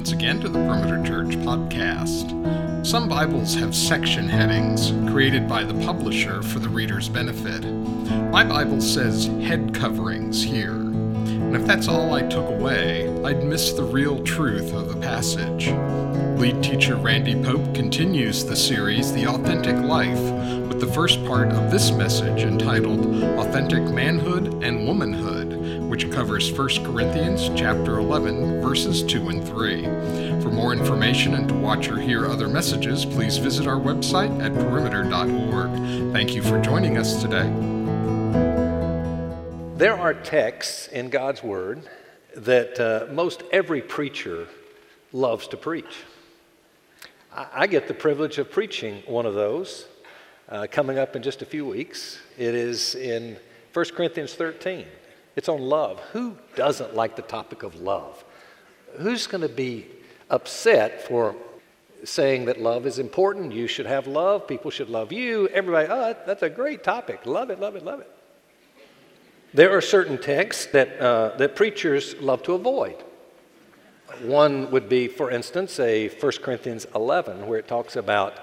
once again to the Perimeter Church podcast. Some Bibles have section headings created by the publisher for the reader's benefit. My Bible says head coverings here. And if that's all I took away, I'd miss the real truth of the passage. Lead teacher Randy Pope continues the series The Authentic Life with the first part of this message entitled Authentic Manhood and Womanhood which covers 1 Corinthians chapter 11 verses 2 and 3. For more information and to watch or hear other messages, please visit our website at perimeter.org. Thank you for joining us today. There are texts in God's Word that uh, most every preacher loves to preach. I, get the privilege of preaching one of those uh, coming up in just a few weeks. It is in 1 Corinthians 13. It's on love. Who doesn't like the topic of love? Who's going to be upset for saying that love is important? You should have love. People should love you. Everybody, oh, that's a great topic. Love it, love it, love it. There are certain texts that, uh, that preachers love to avoid. One would be, for instance, a 1 Corinthians 11, where it talks about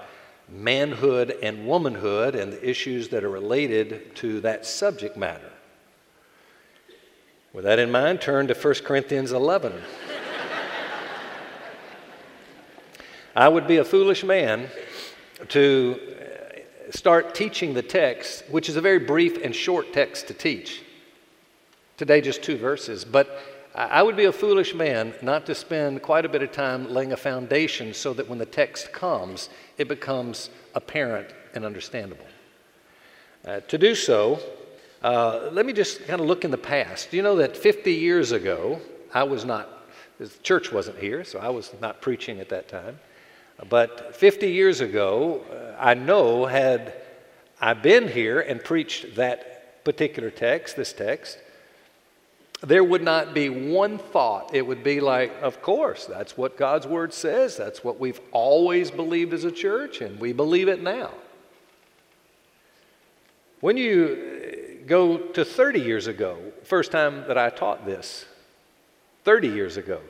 manhood and womanhood and the issues that are related to that subject matter. With that in mind, turn to 1 Corinthians 11. I would be a foolish man to start teaching the text, which is a very brief and short text to teach. Today, just two verses. But I would be a foolish man not to spend quite a bit of time laying a foundation so that when the text comes, it becomes apparent and understandable. Uh, to do so, uh, let me just kind of look in the past. You know that 50 years ago, I was not, the church wasn't here, so I was not preaching at that time. But 50 years ago, uh, I know had I been here and preached that particular text, this text, there would not be one thought. It would be like, of course, that's what God's Word says. That's what we've always believed as a church, and we believe it now. When you go to 30 years ago, first time that I taught this, 30 years ago.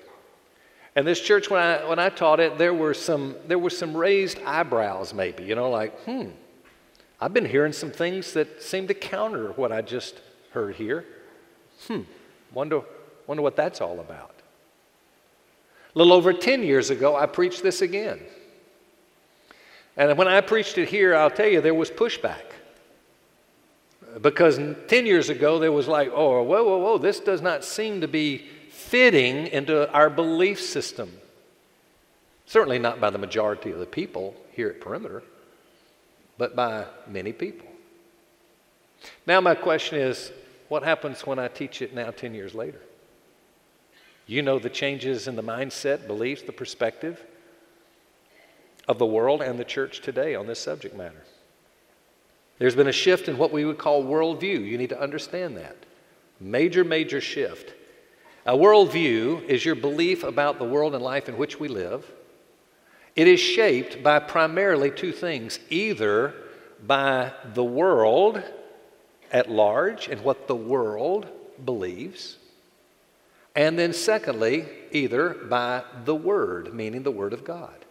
And this church, when I, when I taught it, there were, some, there were some raised eyebrows, maybe, you know, like, hmm, I've been hearing some things that seem to counter what I just heard here. Hmm, wonder, wonder what that's all about. A little over 10 years ago, I preached this again. And when I preached it here, I'll tell you, there was pushback. Because 10 years ago, there was like, oh, whoa, whoa, whoa, this does not seem to be fitting into our belief system. Certainly not by the majority of the people here at Perimeter, but by many people. Now, my question is what happens when I teach it now 10 years later? You know the changes in the mindset, beliefs, the perspective of the world and the church today on this subject matter. There's been a shift in what we would call worldview. You need to understand that. Major, major shift. A worldview is your belief about the world and life in which we live. It is shaped by primarily two things either by the world at large and what the world believes, and then secondly, either by the Word, meaning the Word of God.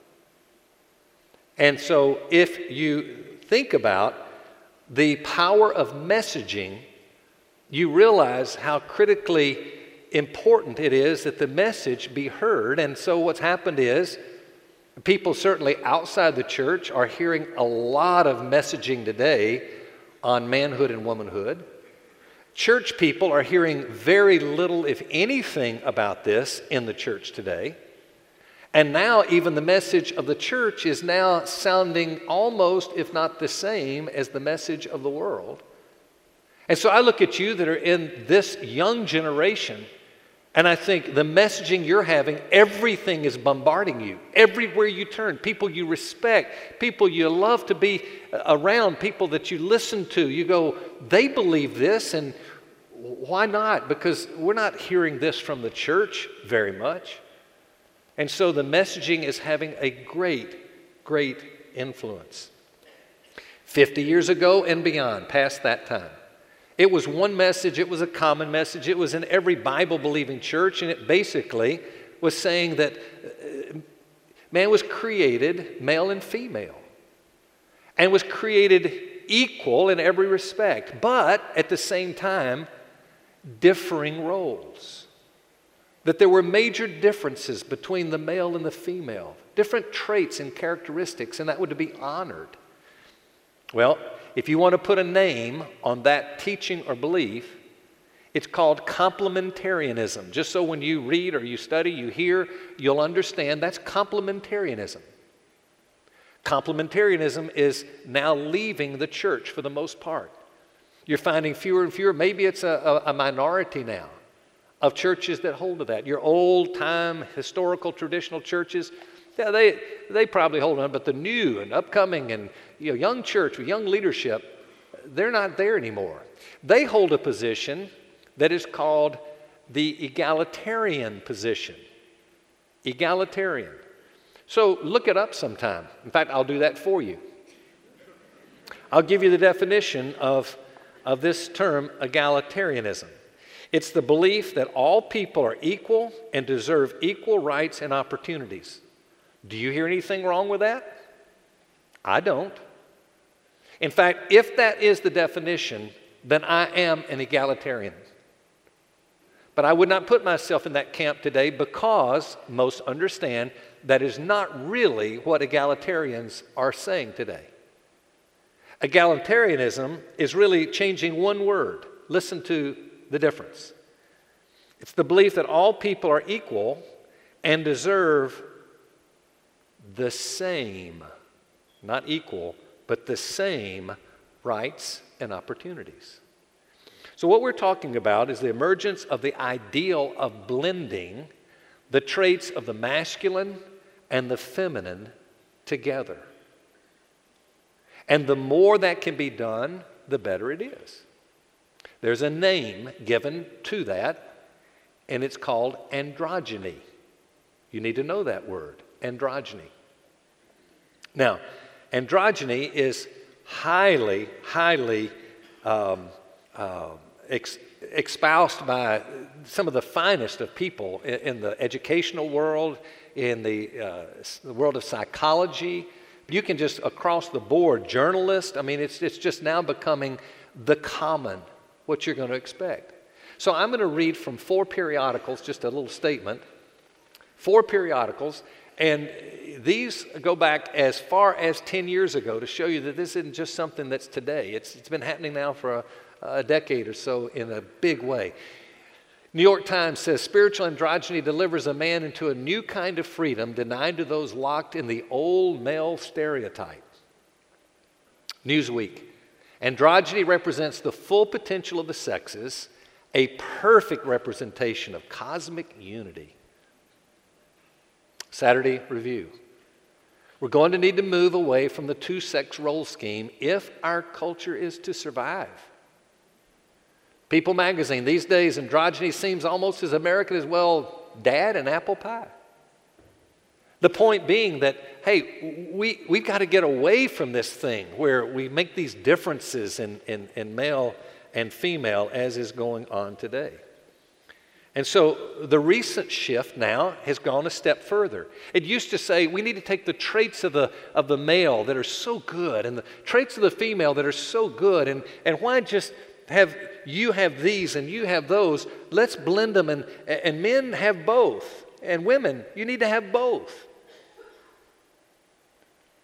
And so if you think about the power of messaging, you realize how critically important it is that the message be heard. And so, what's happened is people, certainly outside the church, are hearing a lot of messaging today on manhood and womanhood. Church people are hearing very little, if anything, about this in the church today. And now, even the message of the church is now sounding almost, if not the same, as the message of the world. And so I look at you that are in this young generation, and I think the messaging you're having, everything is bombarding you. Everywhere you turn, people you respect, people you love to be around, people that you listen to, you go, they believe this, and why not? Because we're not hearing this from the church very much. And so the messaging is having a great, great influence. 50 years ago and beyond, past that time. It was one message, it was a common message, it was in every Bible believing church, and it basically was saying that uh, Man was created male and female and was created equal in every respect, but at the same time, differing roles. That there were major differences between the male and the female, different traits and characteristics, and that would be honored. Well, if you want to put a name on that teaching or belief, it's called complementarianism. Just so when you read or you study, you hear, you'll understand that's complementarianism. Complementarianism is now leaving the church for the most part. You're finding fewer and fewer, maybe it's a, a, a minority now of churches that hold to that. Your old time historical traditional churches, yeah, they, they probably hold on, but the new and upcoming and you know, young church with young leadership, they're not there anymore. They hold a position that is called the egalitarian position. Egalitarian. So look it up sometime. In fact, I'll do that for you. I'll give you the definition of, of this term, egalitarianism. It's the belief that all people are equal and deserve equal rights and opportunities. Do you hear anything wrong with that? I don't. In fact, if that is the definition, then I am an egalitarian. But I would not put myself in that camp today because most understand that is not really what egalitarians are saying today. Egalitarianism is really changing one word. Listen to the difference. It's the belief that all people are equal and deserve the same, not equal, but the same rights and opportunities. So, what we're talking about is the emergence of the ideal of blending the traits of the masculine and the feminine together. And the more that can be done, the better it is. There's a name given to that, and it's called androgyny. You need to know that word, androgyny. Now, androgyny is highly, highly um, uh, ex- espoused by some of the finest of people in, in the educational world, in the, uh, the world of psychology. You can just across the board, journalists, I mean, it's, it's just now becoming the common, what you're going to expect. So I'm going to read from four periodicals, just a little statement. Four periodicals, and these go back as far as 10 years ago to show you that this isn't just something that's today. It's, it's been happening now for a, a decade or so in a big way. New York Times says spiritual androgyny delivers a man into a new kind of freedom denied to those locked in the old male stereotypes. Newsweek androgyny represents the full potential of the sexes, a perfect representation of cosmic unity. Saturday Review. We're going to need to move away from the two sex role scheme if our culture is to survive. People magazine, these days, androgyny seems almost as American as, well, dad and apple pie. The point being that, hey, we, we've got to get away from this thing where we make these differences in, in, in male and female as is going on today. And so the recent shift now has gone a step further. It used to say we need to take the traits of the, of the male that are so good and the traits of the female that are so good, and, and why just have you have these and you have those. Let's blend them, and, and men have both. And women, you need to have both.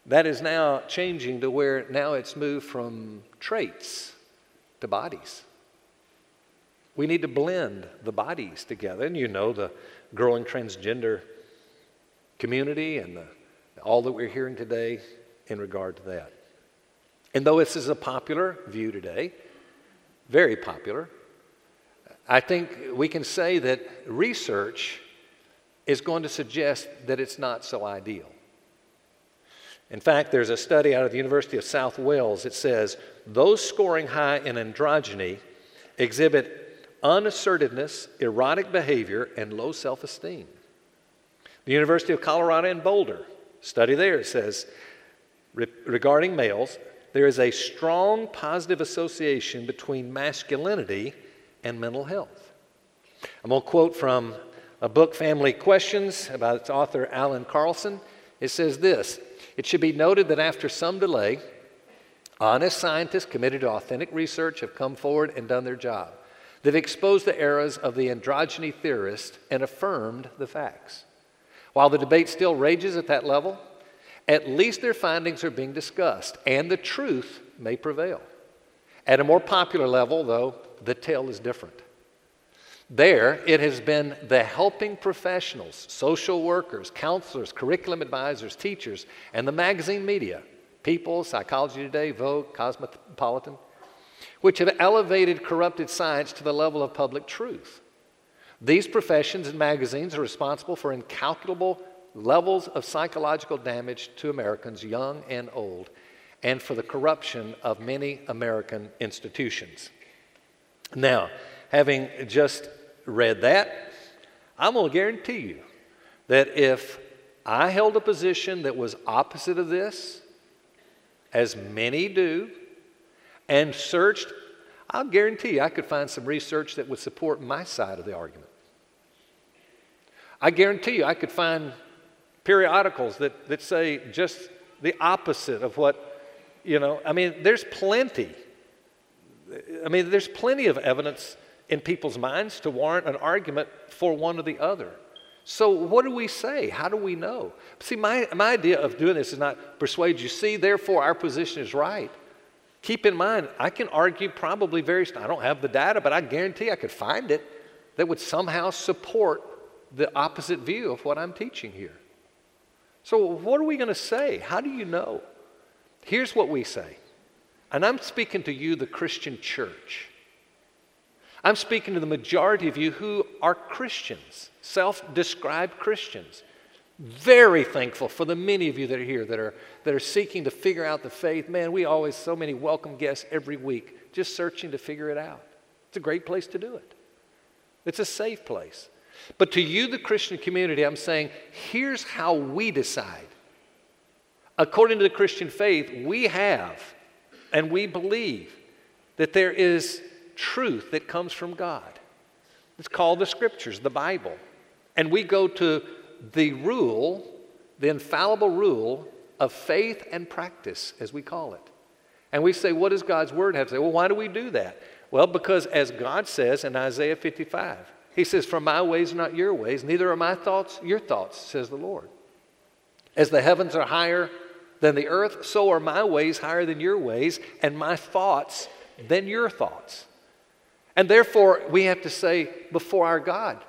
That is now changing to where now it's moved from traits to bodies. We need to blend the bodies together. And you know the growing transgender community and the, all that we're hearing today in regard to that. And though this is a popular view today, very popular. I think we can say that research is going to suggest that it's not so ideal. In fact, there's a study out of the University of South Wales that says those scoring high in androgyny exhibit unassertiveness, erotic behavior, and low self esteem. The University of Colorado in Boulder, study there says regarding males, there is a strong positive association between masculinity and mental health. I'm going to quote from a book, Family Questions, about its author, Allan Carlson. It says this It should be noted that after some delay, honest scientists committed to authentic research have come forward and done their job. They've exposed the errors of the androgyny theorists and affirmed the facts. While the debate still rages at that level, at least their findings are being discussed, and the truth may prevail. At a more popular level, though, the tale is different. There, it has been the helping professionals, social workers, counselors, curriculum advisors, teachers, and the magazine media, People, Psychology Today, Vogue, Cosmopolitan, which have elevated corrupted science to the level of public truth. These professions and magazines are responsible for incalculable levels of psychological damage to Americans, young and old, and for the corruption of many American institutions. Now, having just read that, I'm going to guarantee you that if I held a position that was opposite of this, as many do, and searched, I'll guarantee you I could find some research that would support my side of the argument. I guarantee you I could find periodicals that, that say just the opposite of what, you know, I mean, there's plenty. I mean, there's plenty of evidence in people's minds to warrant an argument for one or the other. So, what do we say? How do we know? See, my, my idea of doing this is not persuade you. See, therefore, our position is right. Keep in mind, I can argue probably very, I don't have the data, but I guarantee I could find it that would somehow support the opposite view of what I'm teaching here. So, what are we going to say? How do you know? Here's what we say, and I'm speaking to you, the Christian church. I'm speaking to the majority of you who are Christians, self described Christians. Very thankful for the many of you that are here that are, that are seeking to figure out the faith. Man, we always, so many welcome guests every week, just searching to figure it out. It's a great place to do it, it's a safe place. But to you, the Christian community, I'm saying, here's how we decide. According to the Christian faith, we have and we believe that there is truth that comes from God. It's called the Scriptures, the Bible. And we go to the rule, the infallible rule of faith and practice, as we call it. And we say, what does God's Word have to say? Well, why do we do that? Well, because as God says in Isaiah 55, He says, For my ways are not your ways, neither are my thoughts your thoughts, says the Lord. As the heavens are higher than the earth, so are my ways higher than your ways, and my thoughts than your thoughts. And therefore, we have to say before our God,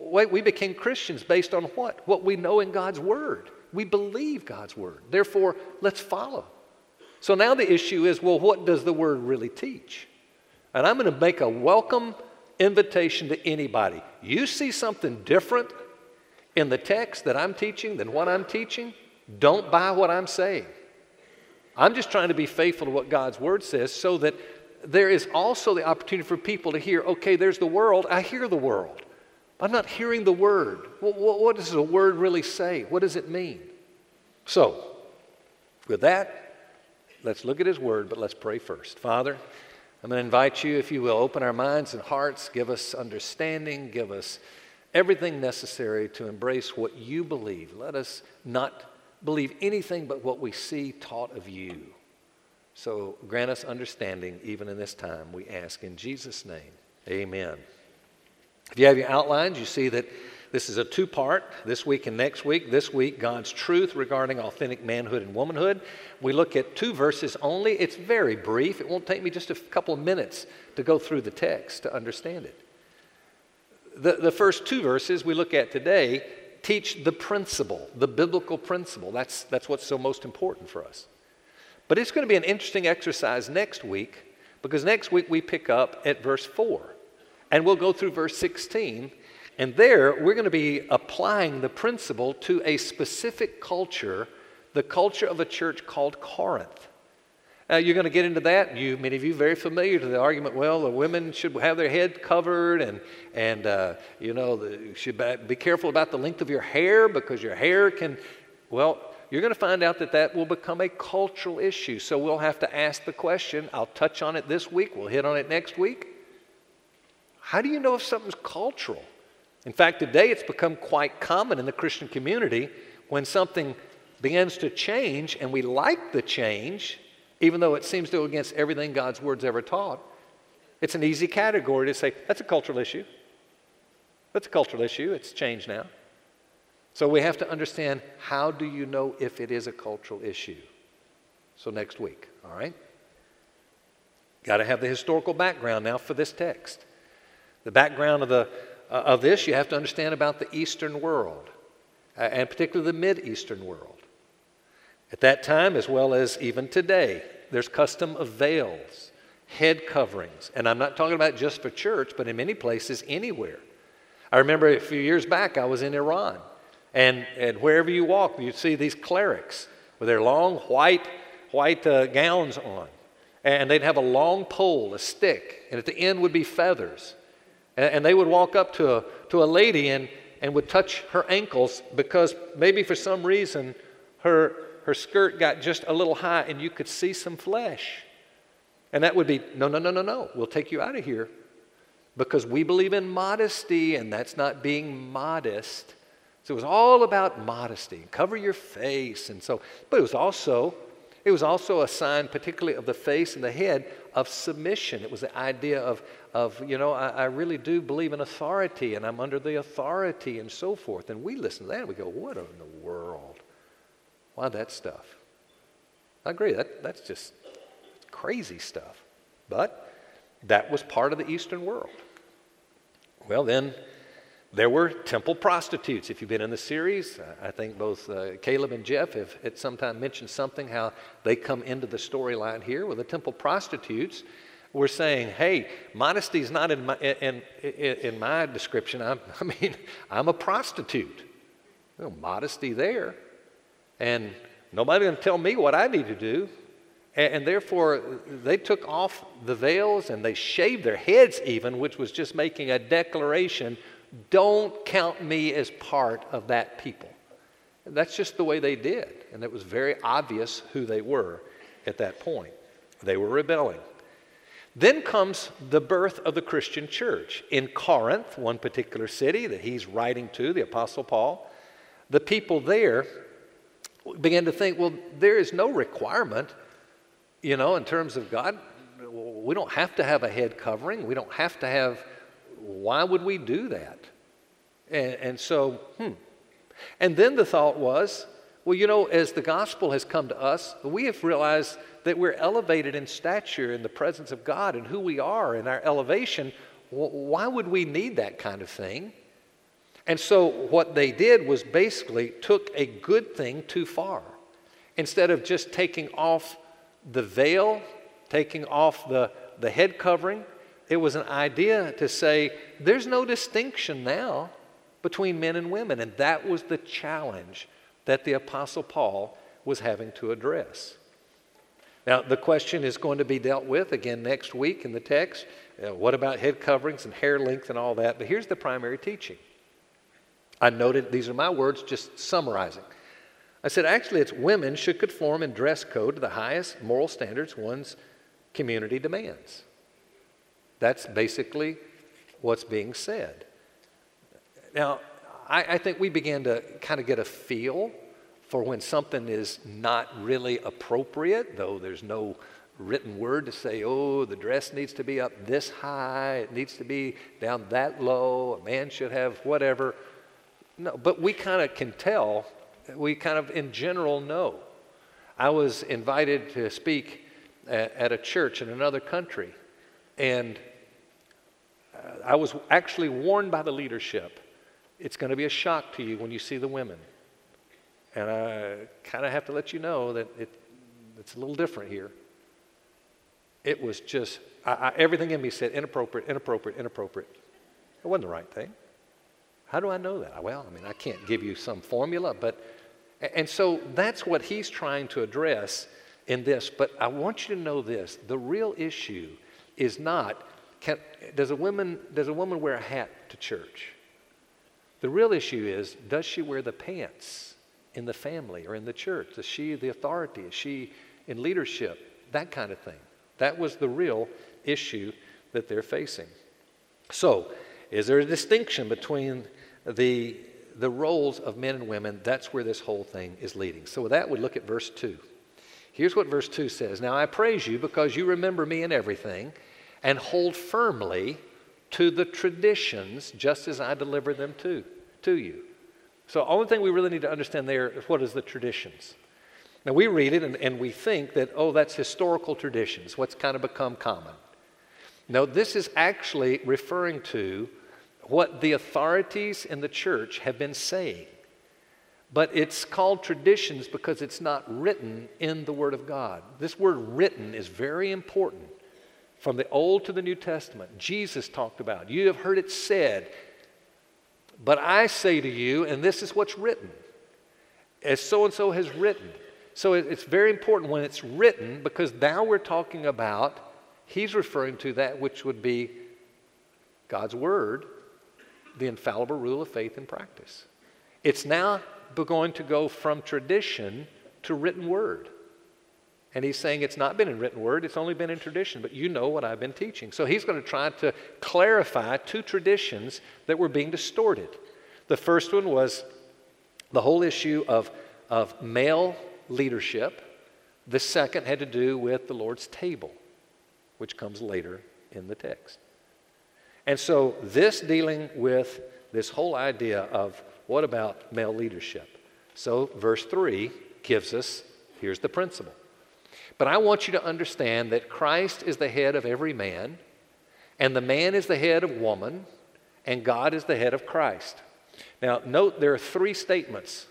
we became Christians based on what? What we know in God's Word. We believe God's Word. Therefore, let's follow. So now the issue is well, what does the Word really teach? And I'm going to make a welcome invitation to anybody. You see something different in the text that I'm teaching than what I'm teaching, don't buy what I'm saying. I'm just trying to be faithful to what God's Word says so that there is also the opportunity for people to hear, okay, there's the world, I hear the world. I'm not hearing the word. What, what, what does the word really say? What does it mean? So, with that, let's look at his word, but let's pray first. Father, I'm going to invite you, if you will, open our minds and hearts, give us understanding, give us everything necessary to embrace what you believe. Let us not believe anything but what we see taught of you. So grant us understanding even in this time, we ask in Jesus' name. Amen. If you have your outlines, you see that this is a two part, this week and next week. This week, God's truth regarding authentic manhood and womanhood. We look at two verses only. It's very brief. It won't take me just a couple of minutes to go through the text to understand it. The, the first two verses we look at today teach the principle, the biblical principle. That's, that's what's so most important for us. But it's going to be an interesting exercise next week because next week we pick up at verse 4 and we'll go through verse 16. And there we're going to be applying the principle to a specific culture, the culture of a church called Corinth. You're going to get into that. You, many of you, very familiar to the argument. Well, the women should have their head covered, and and uh, you know, the, should be careful about the length of your hair because your hair can. Well, you're going to find out that that will become a cultural issue. So we'll have to ask the question. I'll touch on it this week, we'll hit on it next week. How do you know if something's cultural? In fact, today it's become quite common in the Christian community when something begins to change and we like the change, even though it seems to go against everything God's word's ever taught, it's an easy category to say, that's a cultural issue. That's a cultural issue. It's changed now. So we have to understand how do you know if it is a cultural issue? So next week, all right? Got to have the historical background now for this text. The background of, the, uh, of this you have to understand about the Eastern world, uh, and particularly the Mid Eastern world. At that time, as well as even today, there's custom of veils, head coverings, and I'm not talking about just for church, but in many places, anywhere. I remember a few years back, I was in Iran, and, and wherever you walk, you see these clerics with their long white, white uh, gowns on. And they'd have a long pole, a stick, and at the end would be feathers. And, and they would walk up to a, to a lady and, and would touch her ankles because maybe for some reason her, her skirt got just a little high and you could see some flesh. And that would be, no, no, no, no, no, we'll take you out of here because we believe in modesty and that's not being modest. So it was all about modesty, cover your face. And so, but it was also, it was also a sign, particularly of the face and the head, of submission. It was the idea of, of you know, I, I really do believe in authority and I'm under the authority and so forth. And we listen to that and we go, what in the world? Why that stuff? I agree, that, that's just crazy stuff. But that was part of the Eastern world. Well, then there were temple prostitutes. If you've been in the series, I think both uh, Caleb and Jeff have at some time mentioned something how they come into the storyline here. Well, the temple prostitutes were saying, "Hey, modesty is not in my in, in, in my description. I'm, i mean, I'm a prostitute. No modesty there, and nobody's going to tell me what I need to do. And therefore, they took off the veils and they shaved their heads, even, which was just making a declaration don't count me as part of that people. And that's just the way they did. And it was very obvious who they were at that point. They were rebelling. Then comes the birth of the Christian church. In Corinth, one particular city that he's writing to, the Apostle Paul, the people there began to think, well, there is no requirement, you know, in terms of God. We don't have to have a head covering. We don't have to have why would we do that? And, and so, hmm. And then the thought was, well, you know, as the gospel has come to us, we have realized that we're elevated in stature in the presence of God and who we are in our elevation. Why would we need that kind of thing? And so, what they did was basically took a good thing too far. Instead of just taking off the veil, taking off the, the head covering, it was an idea to say there's no distinction now between men and women. And that was the challenge that the Apostle Paul was having to address. Now, the question is going to be dealt with again next week in the text. Uh, what about head coverings and hair length and all that? But here's the primary teaching. I noted, these are my words, just summarizing. I said, actually, it's women should conform in dress code to the highest moral standards one's community demands. That's basically what's being said. Now, I, I think we began to kind of get a feel for when something is not really appropriate, though there's no written word to say, oh, the dress needs to be up this high, it needs to be down that low, a man should have whatever. No, but we kind of can tell, we kind of in general know. I was invited to speak at, at a church in another country, and Uh, I was actually warned by the leadership it's going to be a shock to you when you see the women. And I kind of have to let you know that it, it's a little different here. It was just, I, I, everything in me said inappropriate, inappropriate, inappropriate. It wasn't the right thing. How do I know that? Well, I mean, I can't give you some formula, but, and so that's what he's trying to address in this. But I want you to know this the real issue is not can, does, a woman, does a woman wear a hat to church? The real issue is does she wear the pants in the family or in the church? Is she the authority? Is she in leadership? That kind of thing. That was the real issue that they're facing. So, is there a distinction between the, the roles of men and women, that's where this whole thing is leading. So, with that, we look at verse 2. Here's what verse 2 says Now I praise you because you remember me in everything and hold firmly to the traditions just as I deliver them to, to you. So, the only thing we really need to understand there is what is the traditions. Now, we read it and, and we think that, oh, that's historical traditions, what's kind of become common. No, this is actually referring to what the authorities in the church have been saying. But it's called traditions because it's not written in the Word of God. This word written is very important from the Old to the New Testament. Jesus talked about. You have heard it said, but I say to you, and this is what's written, as so and so has written. So it's very important when it's written because now we're talking about, he's referring to that which would be God's Word, the infallible rule of faith and practice. It's now going to go from tradition to written word. And he's saying it's not been in written word, it's only been in tradition, but you know what I've been teaching. So he's going to try to clarify two traditions that were being distorted. The first one was the whole issue of, of male leadership. The second had to do with the Lord's table, which comes later in the text. And so, this dealing with this whole idea of what about male leadership? So, verse 3 gives us here's the principle. But I want you to understand that Christ is the head of every man, and the man is the head of woman, and God is the head of Christ. Now, note there are three statements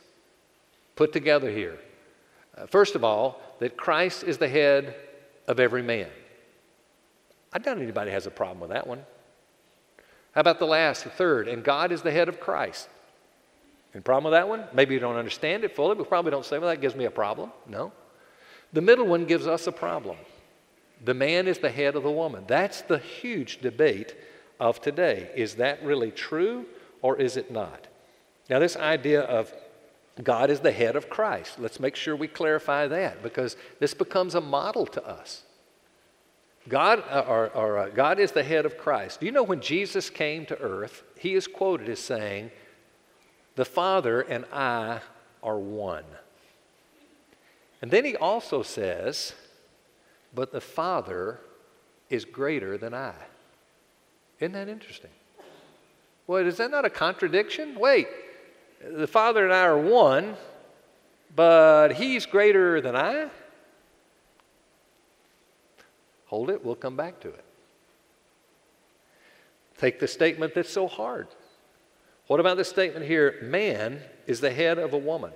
put together here. Uh, first of all, that Christ is the head of every man. I doubt anybody has a problem with that one. How about the last, the third? And God is the head of Christ. Any problem with that one? Maybe you don't understand it fully, but probably don't say, well, that gives me a problem. No. The middle one gives us a problem. The man is the head of the woman. That's the huge debate of today. Is that really true or is it not? Now, this idea of God is the head of Christ, let's make sure we clarify that because this becomes a model to us. God, uh, or, or uh, God is the head of Christ. Do you know when Jesus came to earth, he is quoted as saying, The Father and I are one. And then he also says, But the Father is greater than I. Isn't that interesting? Wait, is that not a contradiction? Wait, the Father and I are one, but he's greater than I? Hold it, we'll come back to it. Take the statement that's so hard. What about the statement here? Man is the head of a woman.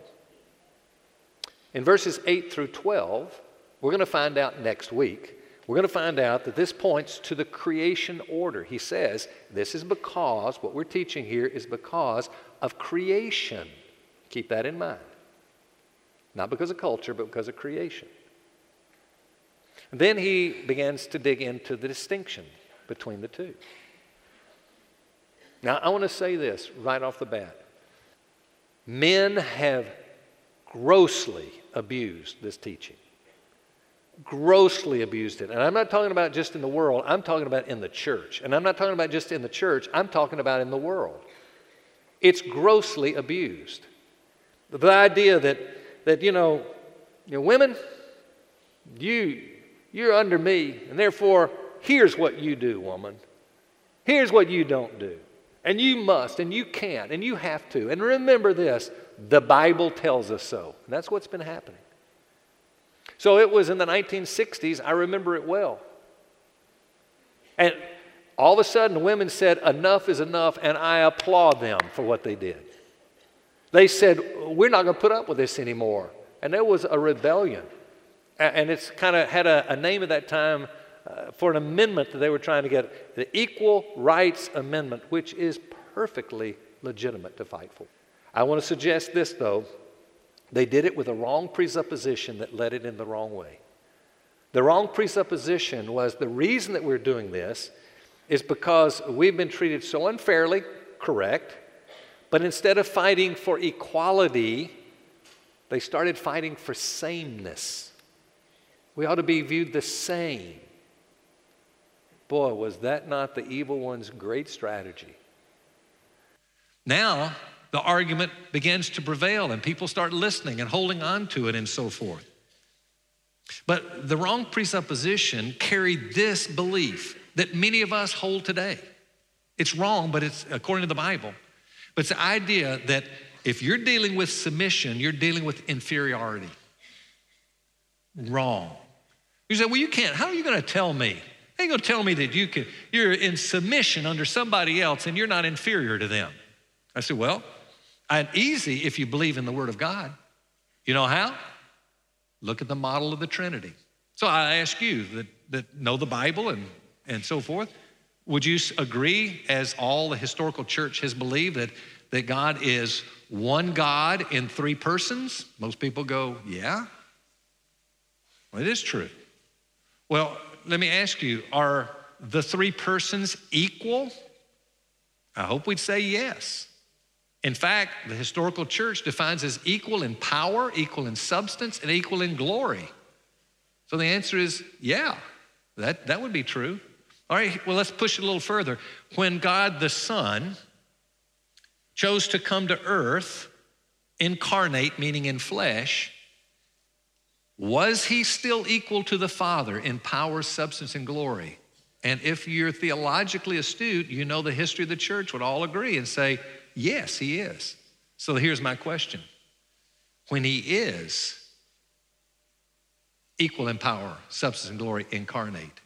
In verses 8 through 12, we're going to find out next week. We're going to find out that this points to the creation order. He says this is because, what we're teaching here is because of creation. Keep that in mind. Not because of culture, but because of creation. Then he begins to dig into the distinction between the two. Now, I want to say this right off the bat. Men have grossly abused this teaching. Grossly abused it. And I'm not talking about just in the world, I'm talking about in the church. And I'm not talking about just in the church, I'm talking about in the world. It's grossly abused. The idea that, that you know, you know, women, you, you're under me, and therefore, here's what you do, woman. Here's what you don't do. And you must, and you can't, and you have to. And remember this the Bible tells us so. And that's what's been happening. So it was in the 1960s, I remember it well. And all of a sudden, women said, Enough is enough, and I applaud them for what they did. They said, We're not going to put up with this anymore. And there was a rebellion. And it's kind of had a, a, name at that time uh, for an amendment that they were trying to get the Equal Rights Amendment, which is perfectly legitimate to fight for. I want to suggest this, though. They did it with a wrong presupposition that led it in the wrong way. The wrong presupposition was the reason that we're doing this is because we've been treated so unfairly, correct, but instead of fighting for equality, they started fighting for sameness. We ought to be viewed the same. Boy, was that not the evil one's great strategy? Now, the argument begins to prevail and people start listening and holding on to it and so forth. But the wrong presupposition carried this belief that many of us hold today. It's wrong, but it's according to the Bible. But it's the idea that if you're dealing with submission, you're dealing with inferiority. Wrong. You say, well, you can't. How are you going to tell me? How are you going to tell me that you can, you're in submission under somebody else and you're not inferior to them? I said, well, and easy if you believe in the Word of God. You know how? Look at the model of the Trinity. So I ask you that, that know the Bible and, and so forth. Would you agree, as all the historical church has believed, that, that God is one God in three persons? Most people go, yeah. Well, it is true. Well, let me ask you are the three persons equal? I hope we'd say yes. In fact, the historical church defines as equal in power, equal in substance, and equal in glory. So the answer is yeah, that, that would be true. All right, well, let's push it a little further. When God the Son chose to come to earth, incarnate, meaning in flesh, was he still equal to the Father in power, substance, and glory? And if you're theologically astute, you know the history of the church would all agree and say, yes, he is. So here's my question When he is equal in power, substance, and glory incarnate,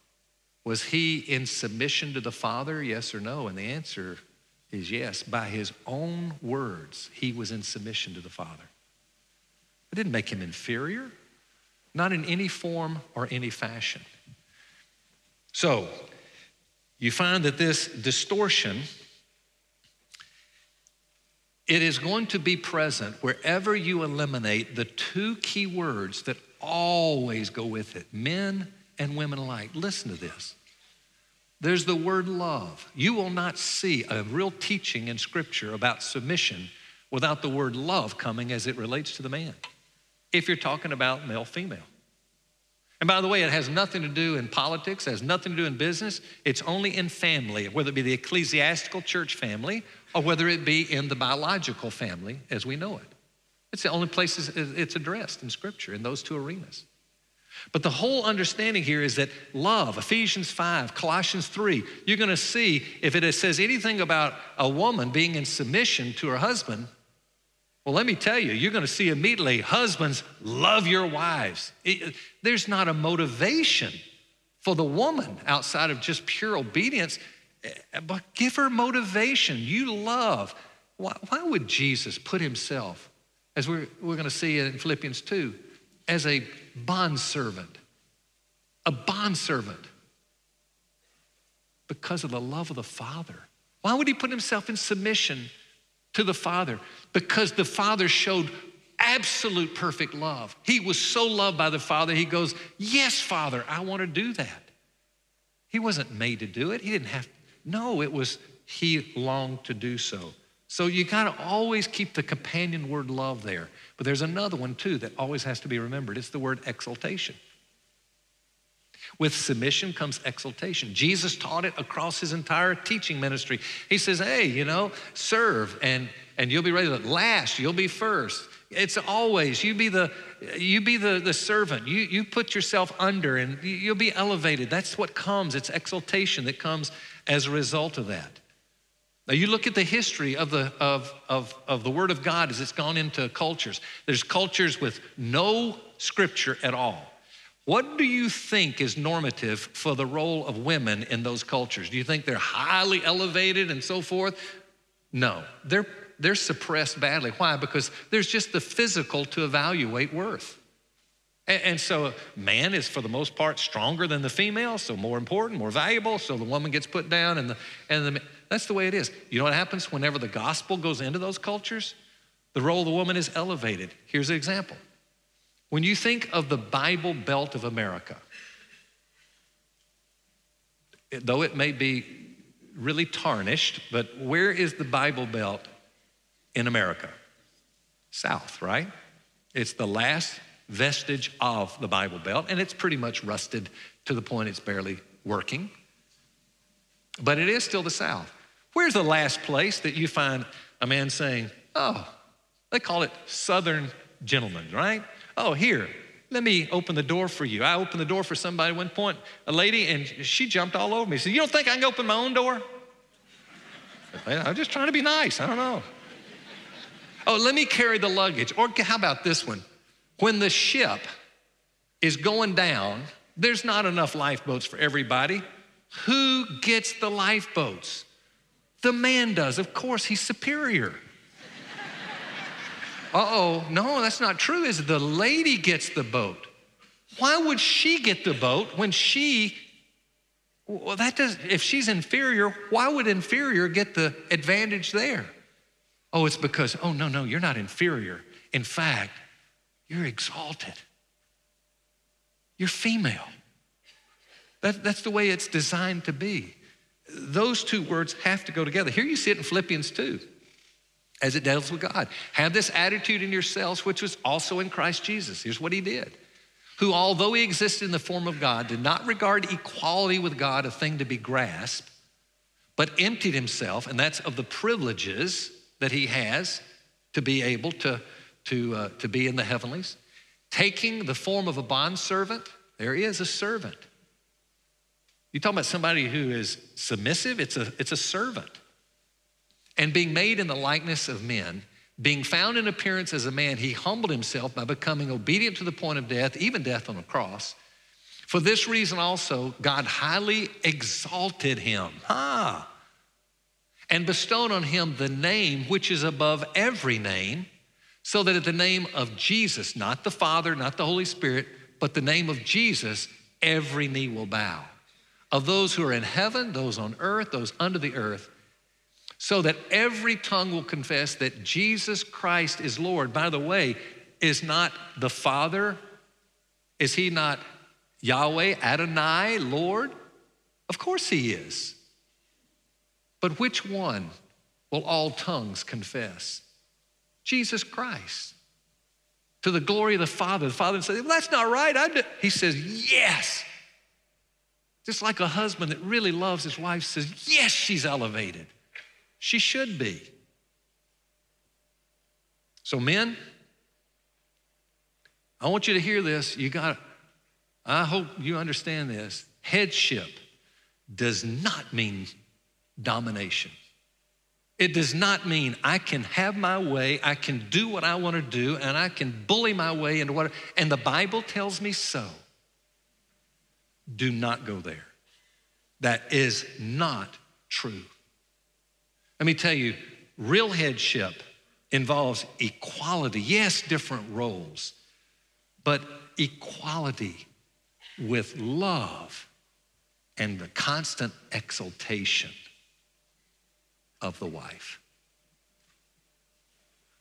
was he in submission to the Father, yes or no? And the answer is yes. By his own words, he was in submission to the Father. It didn't make him inferior, not in any form or any fashion. So, you find that this distortion it is going to be present wherever you eliminate the two key words that always go with it men and women alike. Listen to this. There's the word love. You will not see a real teaching in Scripture about submission without the word love coming as it relates to the man, if you're talking about male female. And by the way, it has nothing to do in politics, has nothing to do in business. It's only in family, whether it be the ecclesiastical church family or whether it be in the biological family as we know it. It's the only places it's addressed in Scripture, in those two arenas. But the whole understanding here is that love, Ephesians 5, Colossians 3, you're going to see if it says anything about a woman being in submission to her husband, well, let me tell you, you're going to see immediately husbands love your wives. It, there's not a motivation for the woman outside of just pure obedience, but give her motivation. You love. Why, why would Jesus put himself, as we're, we're going to see in Philippians 2, as a bondservant, a bondservant, because of the love of the Father. Why would he put himself in submission to the Father? Because the Father showed absolute perfect love. He was so loved by the Father, he goes, Yes, Father, I want to do that. He wasn't made to do it. He didn't have, no, it was he longed to do so. So you got to always keep the companion word love there. But there's another one too that always has to be remembered it's the word exaltation. With submission comes exaltation. Jesus taught it across his entire teaching ministry. He says, hey, you know, serve and, and you'll be ready last, you'll be first. It's always you be the you be the, the servant. You you put yourself under and you'll be elevated. That's what comes. It's exaltation that comes as a result of that. Now, you look at the history of the, of, of, of the Word of God as it's gone into cultures. There's cultures with no scripture at all. What do you think is normative for the role of women in those cultures? Do you think they're highly elevated and so forth? No, they're, they're suppressed badly. Why? Because there's just the physical to evaluate worth. And, and so, man is for the most part stronger than the female, so more important, more valuable, so the woman gets put down, and the, and the that's the way it is. You know what happens whenever the gospel goes into those cultures? The role of the woman is elevated. Here's an example. When you think of the Bible Belt of America, though it may be really tarnished, but where is the Bible Belt in America? South, right? It's the last vestige of the Bible Belt, and it's pretty much rusted to the point it's barely working. But it is still the South. Where's the last place that you find a man saying, Oh, they call it Southern gentlemen, right? Oh, here, let me open the door for you. I opened the door for somebody one point, a lady, and she jumped all over me. She said, You don't think I can open my own door? I'm just trying to be nice. I don't know. Oh, let me carry the luggage. Or how about this one? When the ship is going down, there's not enough lifeboats for everybody. Who gets the lifeboats? The man does. Of course, he's superior. uh oh, no, that's not true, is? The lady gets the boat. Why would she get the boat when she, well, that does, if she's inferior, why would inferior get the advantage there? Oh, it's because, oh, no, no, you're not inferior. In fact, you're exalted. You're female. That, that's the way it's designed to be. Those two words have to go together. Here you see it in Philippians 2 as it deals with God. Have this attitude in yourselves, which was also in Christ Jesus. Here's what he did. Who, although he existed in the form of God, did not regard equality with God a thing to be grasped, but emptied himself, and that's of the privileges that he has to be able to, to, uh, to be in the heavenlies, taking the form of a bondservant. There he is, a servant you talking about somebody who is submissive? It's a, it's a servant. And being made in the likeness of men, being found in appearance as a man, he humbled himself by becoming obedient to the point of death, even death on a cross. For this reason also, God highly exalted him. Ah. And bestowed on him the name which is above every name, so that at the name of Jesus, not the Father, not the Holy Spirit, but the name of Jesus, every knee will bow of those who are in heaven, those on earth, those under the earth, so that every tongue will confess that Jesus Christ is Lord. By the way, is not the Father, is he not Yahweh, Adonai, Lord? Of course he is. But which one will all tongues confess? Jesus Christ. To the glory of the Father. The Father says, well, That's not right. I'm He says, Yes. Just like a husband that really loves his wife says, Yes, she's elevated. She should be. So, men, I want you to hear this. You got, I hope you understand this. Headship does not mean domination. It does not mean I can have my way, I can do what I want to do, and I can bully my way into what, and the Bible tells me so do not go there. That is not true. Let me tell you, real headship involves equality. Yes, different roles, but equality with love and the constant exaltation of the wife.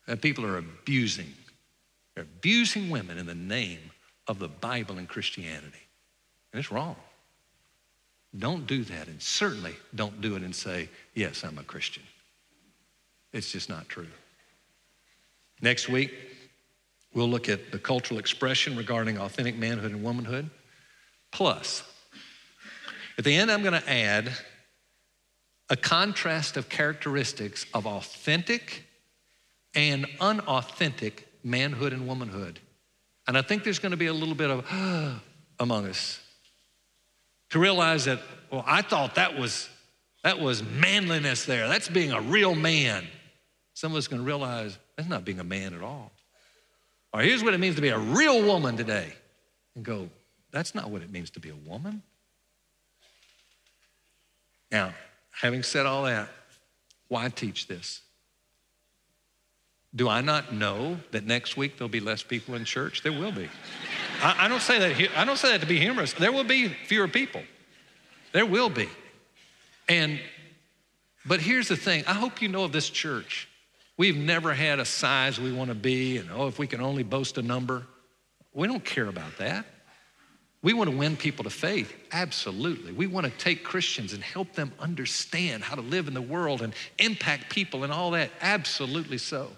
And people are abusing, they're abusing women in the name of the Bible and Christianity. And it's wrong. Don't do that. And certainly don't do it and say, Yes, I'm a Christian. It's just not true. Next week, we'll look at the cultural expression regarding authentic manhood and womanhood. Plus, at the end, I'm going to add a contrast of characteristics of authentic and unauthentic manhood and womanhood. And I think there's going to be a little bit of among us to realize that, well, I thought that was that was manliness there. That's being a real man. Some of us to realize that's not being a man at all. Or here's what it means to be a real woman today. And go, that's not what it means to be a woman. Now, having said all that, why teach this? Do I not know that next week there'll be less people in church? There will be. I, I, don't say that. I don't say that to be humorous. There will be fewer people. There will be. And, but here's the thing. I hope you know of this church. We've never had a size we want to be, and oh, if we can only boast a number. We don't care about that. We want to win people to faith, absolutely. We want to take Christians and help them understand how to live in the world and impact people and all that, absolutely so.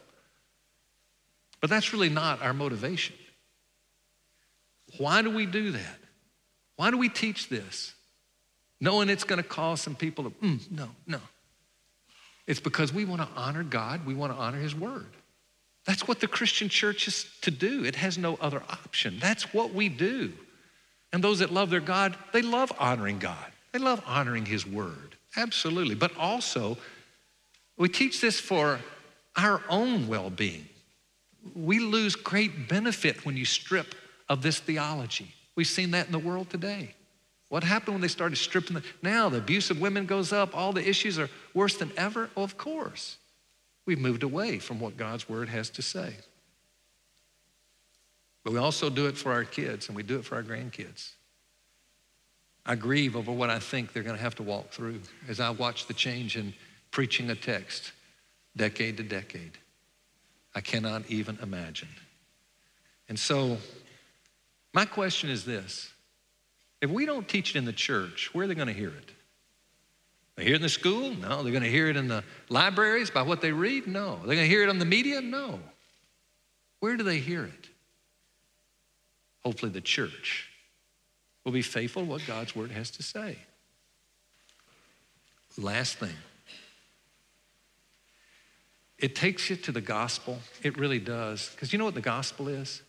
But that's really not our motivation. Why do we do that? Why do we teach this? Knowing it's going to cause some people to, mm, no, no. It's because we want to honor God, we want to honor His Word. That's what the Christian church is to do. It has no other option. That's what we do. And those that love their God, they love honoring God, they love honoring His Word. Absolutely. But also, we teach this for our own well being. We lose great benefit when you strip of this theology. We've seen that in the world today. What happened when they started stripping the now the abuse of women goes up, all the issues are worse than ever? Well, of course. We've moved away from what God's word has to say. But we also do it for our kids and we do it for our grandkids. I grieve over what I think they're going to have to walk through as I watch the change in preaching a text decade to decade. I cannot even imagine. And so, my question is this if we don't teach it in the church, where are they going to hear it? They hear it in the school? No. They're going to hear it in the libraries by what they read? No. They're going to hear it on the media? No. Where do they hear it? Hopefully, the church will be faithful what God's word has to say. Last thing it takes you to the gospel. It really does. Because you know what the gospel is?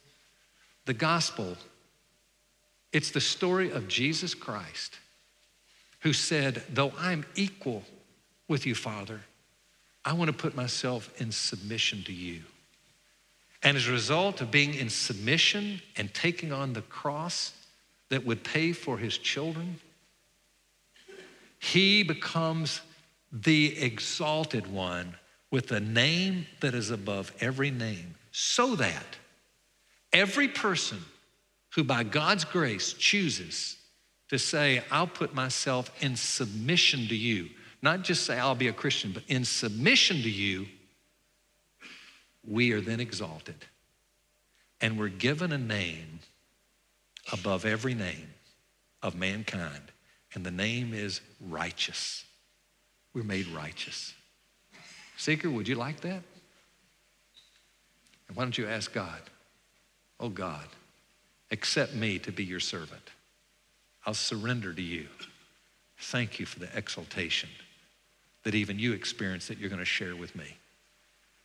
The gospel, it's the story of Jesus Christ who said, Though I'm equal with you, Father, I want to put myself in submission to you. And as a result of being in submission and taking on the cross that would pay for his children, he becomes the exalted one with the name that is above every name, so that every person who by God's grace chooses to say, I'll put myself in submission to you, not just say, I'll be a Christian, but in submission to you, we are then exalted. And we're given a name above every name of mankind. And the name is righteous. We're made righteous. Seeker, would you like that? And why don't you ask God, oh God, accept me to be your servant. I'll surrender to you. Thank you for the exaltation that even you experience that you're going to share with me.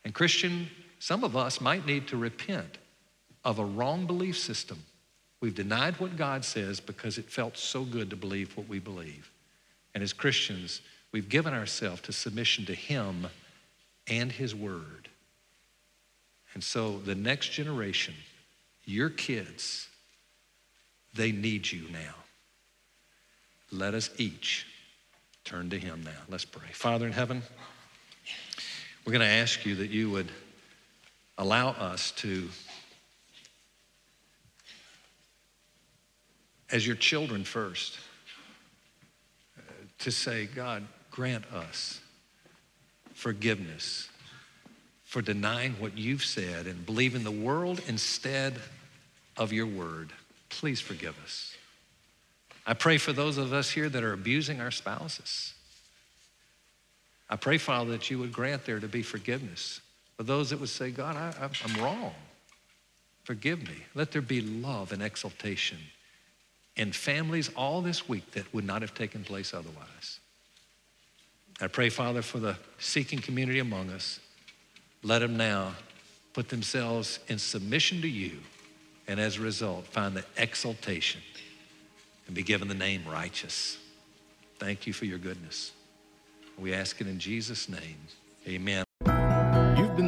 And, Christian, some of us might need to repent of a wrong belief system. We've denied what God says because it felt so good to believe what we believe. And as Christians, we've given ourselves to submission to Him and His Word. And so the next generation, your kids, they need you now. Let us each turn to Him now. Let's pray. Father in heaven, we're going to ask you that you would allow us to, as your children first, uh, to say, God, grant us forgiveness for denying what you've said and believing the world instead of your word. Please forgive us. I pray for those of us here that are abusing our spouses. I pray, Father, that you would grant there to be forgiveness. For those that would say, God, I, am wrong. Forgive me. Let there be love and exaltation in families all this week that would not have taken place otherwise. I pray, Father, for the seeking community among us. Let them now put themselves in submission to you, and as a result, find the exaltation and be given the name righteous. Thank you for your goodness. We ask it in Jesus' name. Amen.